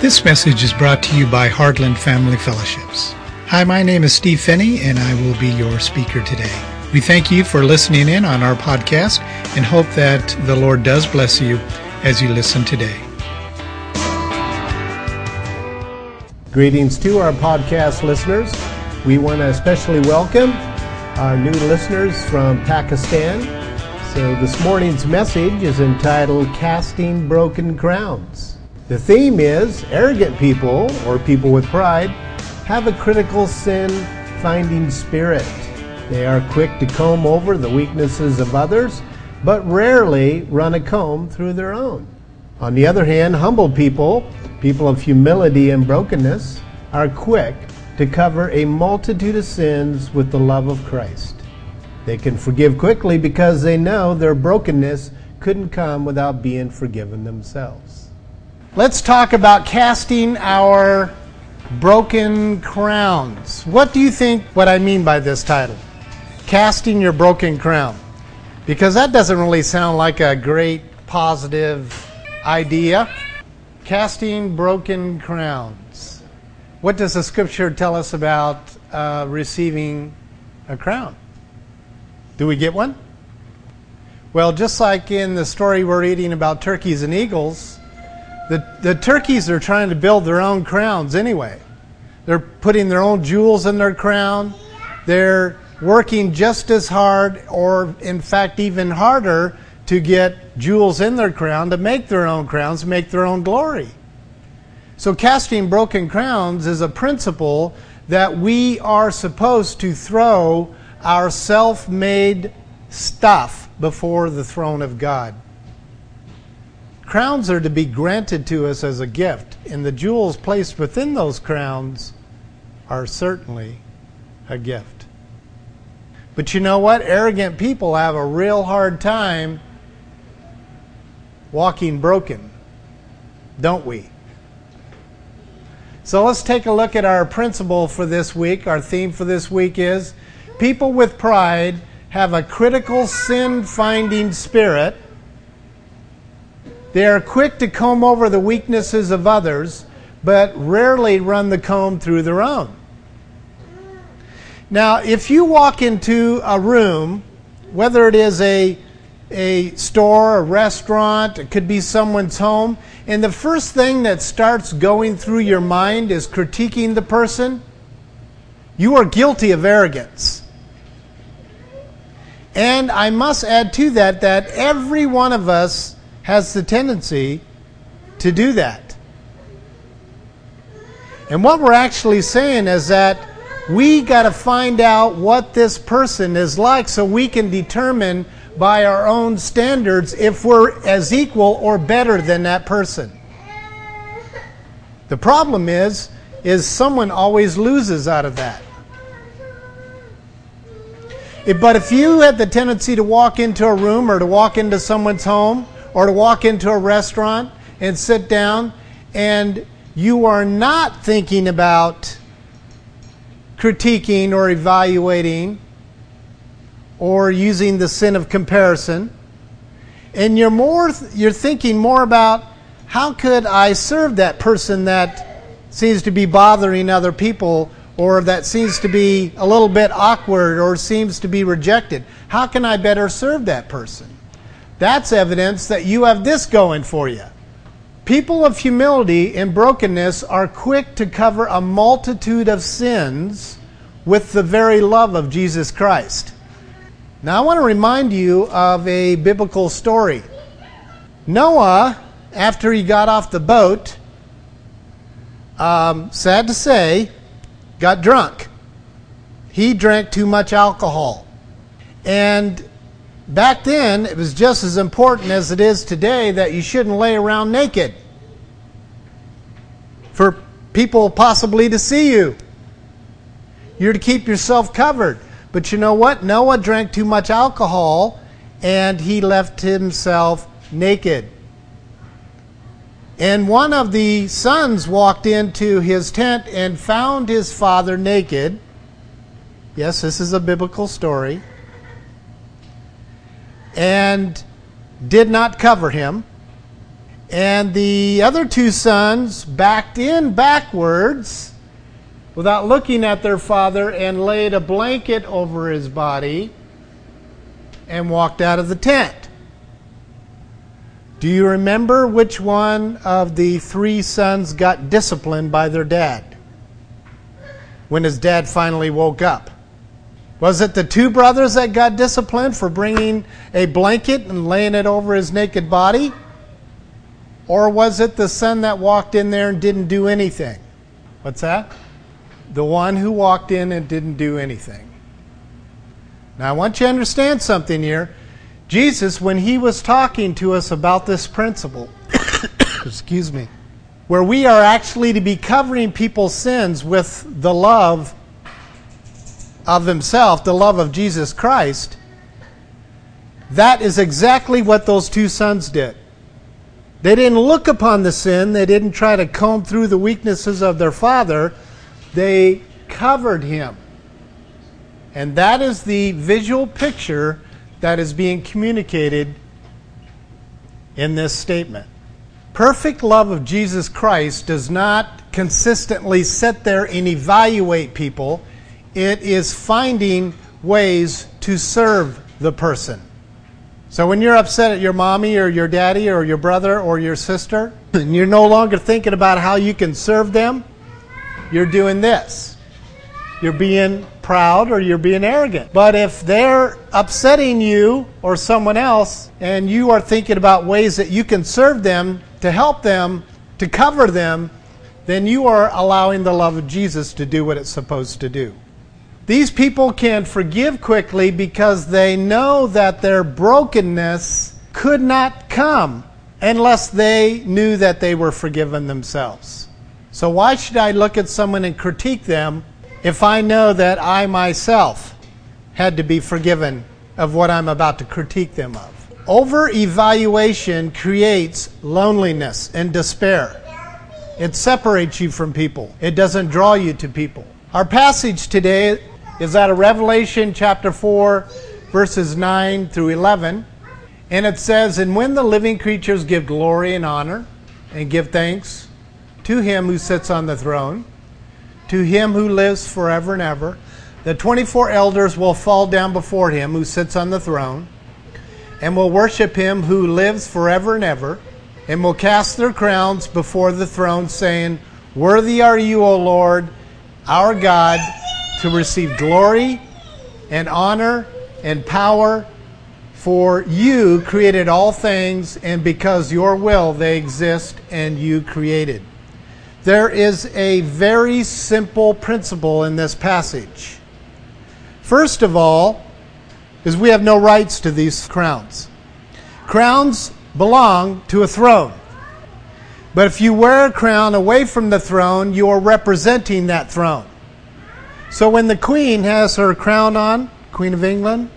This message is brought to you by Heartland Family Fellowships. Hi, my name is Steve Phinney, and I will be your speaker today. We thank you for listening in on our podcast and hope that the Lord does bless you as you listen today. Greetings to our podcast listeners. We want to especially welcome our new listeners from Pakistan. So, this morning's message is entitled Casting Broken Crowns. The theme is arrogant people, or people with pride, have a critical sin finding spirit. They are quick to comb over the weaknesses of others, but rarely run a comb through their own. On the other hand, humble people, people of humility and brokenness, are quick to cover a multitude of sins with the love of Christ. They can forgive quickly because they know their brokenness couldn't come without being forgiven themselves. Let's talk about casting our broken crowns. What do you think what I mean by this title? Casting your broken crown. Because that doesn't really sound like a great positive idea. Casting broken crowns. What does the scripture tell us about uh, receiving a crown? Do we get one? Well, just like in the story we're reading about turkeys and eagles, the, the turkeys are trying to build their own crowns anyway. They're putting their own jewels in their crown. They're working just as hard, or in fact, even harder, to get jewels in their crown to make their own crowns, make their own glory. So, casting broken crowns is a principle that we are supposed to throw our self made stuff before the throne of God. Crowns are to be granted to us as a gift, and the jewels placed within those crowns are certainly a gift. But you know what? Arrogant people have a real hard time walking broken, don't we? So let's take a look at our principle for this week. Our theme for this week is people with pride have a critical sin finding spirit. They are quick to comb over the weaknesses of others, but rarely run the comb through their own. Now, if you walk into a room, whether it is a, a store, a restaurant, it could be someone's home, and the first thing that starts going through your mind is critiquing the person, you are guilty of arrogance. And I must add to that that every one of us has the tendency to do that. And what we're actually saying is that we got to find out what this person is like so we can determine by our own standards if we're as equal or better than that person. The problem is is someone always loses out of that. But if you had the tendency to walk into a room or to walk into someone's home or to walk into a restaurant and sit down and you are not thinking about critiquing or evaluating or using the sin of comparison and you're more you're thinking more about how could I serve that person that seems to be bothering other people or that seems to be a little bit awkward or seems to be rejected. How can I better serve that person? That's evidence that you have this going for you. People of humility and brokenness are quick to cover a multitude of sins with the very love of Jesus Christ. Now, I want to remind you of a biblical story. Noah, after he got off the boat, um, sad to say, got drunk. He drank too much alcohol. And back then, it was just as important as it is today that you shouldn't lay around naked for people possibly to see you. You're to keep yourself covered. But you know what? Noah drank too much alcohol and he left himself naked. And one of the sons walked into his tent and found his father naked. Yes, this is a biblical story. And did not cover him. And the other two sons backed in backwards without looking at their father and laid a blanket over his body and walked out of the tent. Do you remember which one of the three sons got disciplined by their dad when his dad finally woke up? Was it the two brothers that got disciplined for bringing a blanket and laying it over his naked body? Or was it the son that walked in there and didn't do anything? What's that? The one who walked in and didn't do anything. Now, I want you to understand something here. Jesus, when he was talking to us about this principle, excuse me, where we are actually to be covering people's sins with the love of himself, the love of Jesus Christ, that is exactly what those two sons did. They didn't look upon the sin, they didn't try to comb through the weaknesses of their father, they covered him. And that is the visual picture that is being communicated in this statement. Perfect love of Jesus Christ does not consistently sit there and evaluate people, it is finding ways to serve the person. So when you're upset at your mommy or your daddy or your brother or your sister, and you're no longer thinking about how you can serve them, you're doing this. You're being proud or you're being arrogant. But if they're upsetting you or someone else and you are thinking about ways that you can serve them, to help them, to cover them, then you are allowing the love of Jesus to do what it's supposed to do. These people can forgive quickly because they know that their brokenness could not come unless they knew that they were forgiven themselves. So, why should I look at someone and critique them if I know that I myself had to be forgiven of what I'm about to critique them of. Over evaluation creates loneliness and despair. It separates you from people, it doesn't draw you to people. Our passage today is out of Revelation chapter 4, verses 9 through 11. And it says, And when the living creatures give glory and honor and give thanks to him who sits on the throne, to him who lives forever and ever. The 24 elders will fall down before him who sits on the throne and will worship him who lives forever and ever and will cast their crowns before the throne, saying, Worthy are you, O Lord, our God, to receive glory and honor and power, for you created all things, and because your will they exist and you created. There is a very simple principle in this passage. First of all, is we have no rights to these crowns. Crowns belong to a throne. But if you wear a crown away from the throne, you are representing that throne. So when the queen has her crown on, Queen of England,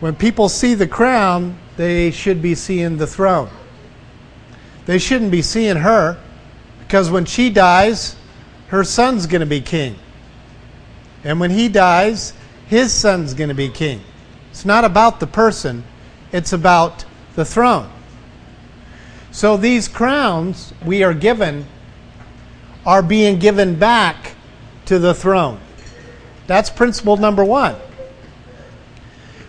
when people see the crown, they should be seeing the throne. They shouldn't be seeing her. Because when she dies, her son's going to be king. And when he dies, his son's going to be king. It's not about the person, it's about the throne. So these crowns we are given are being given back to the throne. That's principle number one.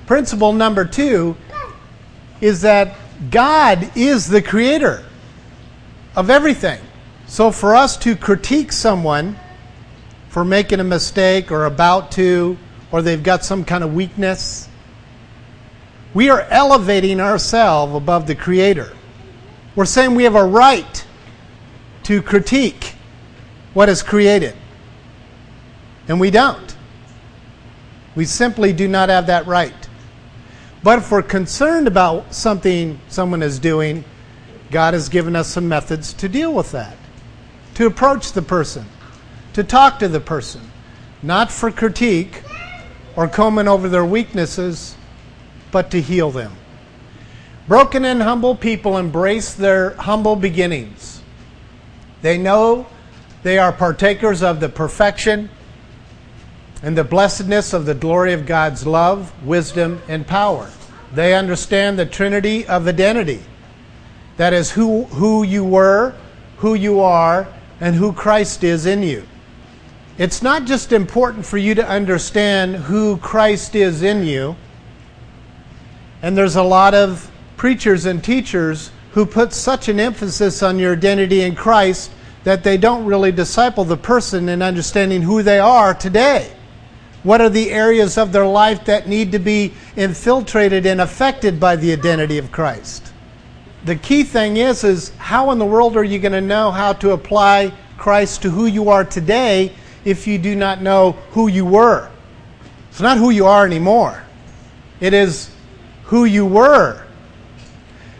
Principle number two is that God is the creator of everything. So for us to critique someone for making a mistake or about to, or they've got some kind of weakness, we are elevating ourselves above the Creator. We're saying we have a right to critique what is created. And we don't. We simply do not have that right. But if we're concerned about something someone is doing, God has given us some methods to deal with that to approach the person, to talk to the person, not for critique or combing over their weaknesses, but to heal them. Broken and humble people embrace their humble beginnings. They know they are partakers of the perfection and the blessedness of the glory of God's love, wisdom, and power. They understand the trinity of identity That is who, who you were, who you are, and who Christ is in you. It's not just important for you to understand who Christ is in you. And there's a lot of preachers and teachers who put such an emphasis on your identity in Christ that they don't really disciple the person in understanding who they are today. What are the areas of their life that need to be infiltrated and affected by the identity of Christ? The key thing is is how in the world are you going to know how to apply Christ to who you are today if you do not know who you were? It's not who you are anymore. It is who you were.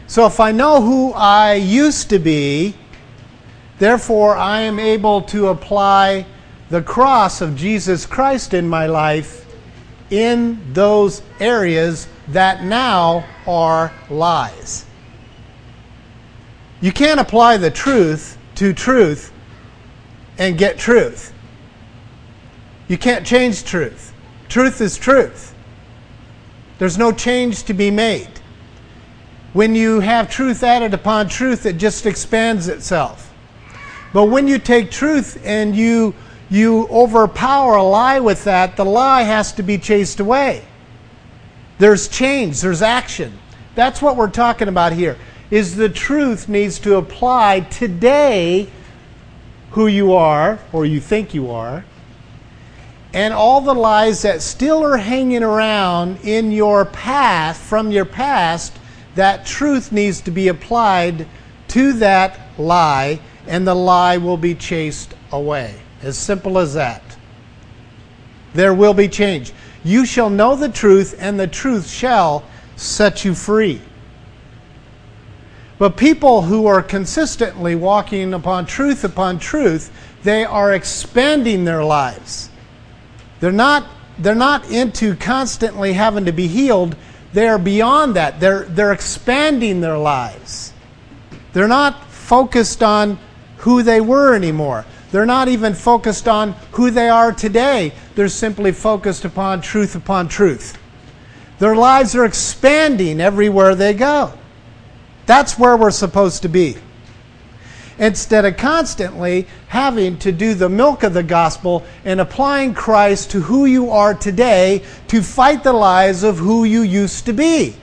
So if I know who I used to be, therefore I am able to apply the cross of Jesus Christ in my life in those areas that now are lies. You can't apply the truth to truth and get truth. You can't change truth. Truth is truth. There's no change to be made. When you have truth added upon truth, it just expands itself. But when you take truth and you you overpower a lie with that, the lie has to be chased away. There's change, there's action. That's what we're talking about here. Is the truth needs to apply today who you are or you think you are and all the lies that still are hanging around in your past from your past that truth needs to be applied to that lie and the lie will be chased away as simple as that. There will be change. You shall know the truth, and the truth shall set you free. But people who are consistently walking upon truth upon truth, they are expanding their lives. They're not, they're not into constantly having to be healed. They're beyond that. They're, they're expanding their lives. They're not focused on who they were anymore. They're not even focused on who they are today. They're simply focused upon truth upon truth. Their lives are expanding everywhere they go. That's where we're supposed to be. Instead of constantly having to do the milk of the gospel and applying Christ to who you are today to fight the lies of who you used to be.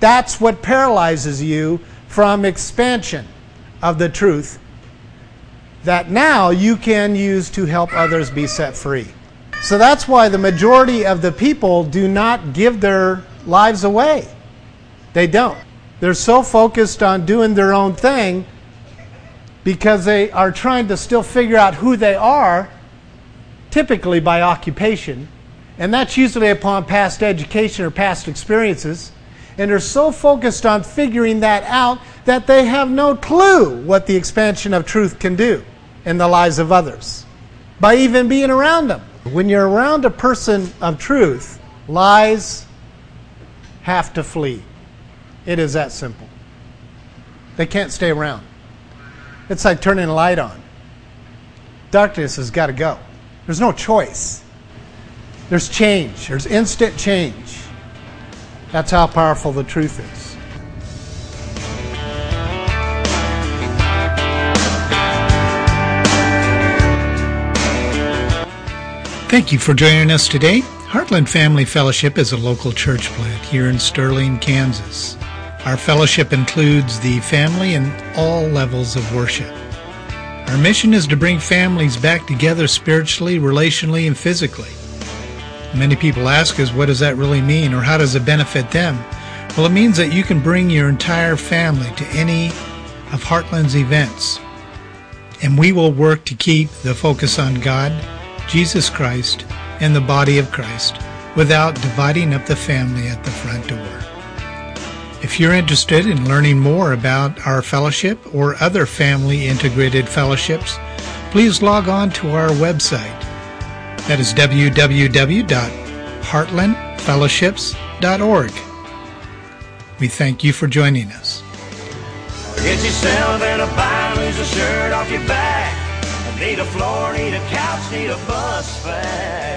That's what paralyzes you from expansion of the truth that now you can use to help others be set free. So that's why the majority of the people do not give their lives away. They don't. They're so focused on doing their own thing because they are trying to still figure out who they are, typically by occupation. And that's usually upon past education or past experiences. And they're so focused on figuring that out that they have no clue what the expansion of truth can do in the lives of others by even being around them. When you're around a person of truth, lies have to flee. It is that simple. They can't stay around. It's like turning a light on. Darkness has got to go. There's no choice. There's change. There's instant change. That's how powerful the truth is. Thank you for joining us today. Heartland Family Fellowship is a local church plant here in Sterling, Kansas. Our fellowship includes the family and all levels of worship. Our mission is to bring families back together spiritually, relationally, and physically. Many people ask us, what does that really mean, or how does it benefit them? Well, it means that you can bring your entire family to any of Heartland's events, and we will work to keep the focus on God Jesus Christ, and the body of Christ without dividing up the family at the front door. If you're interested in learning more about our fellowship or other family integrated fellowships, please log on to our website. That is www.heartlandfellowships.org. We thank you for joining us. Get yourself in a bind, lose shirt off your back. Need a floor, need a couch, need a bus fare.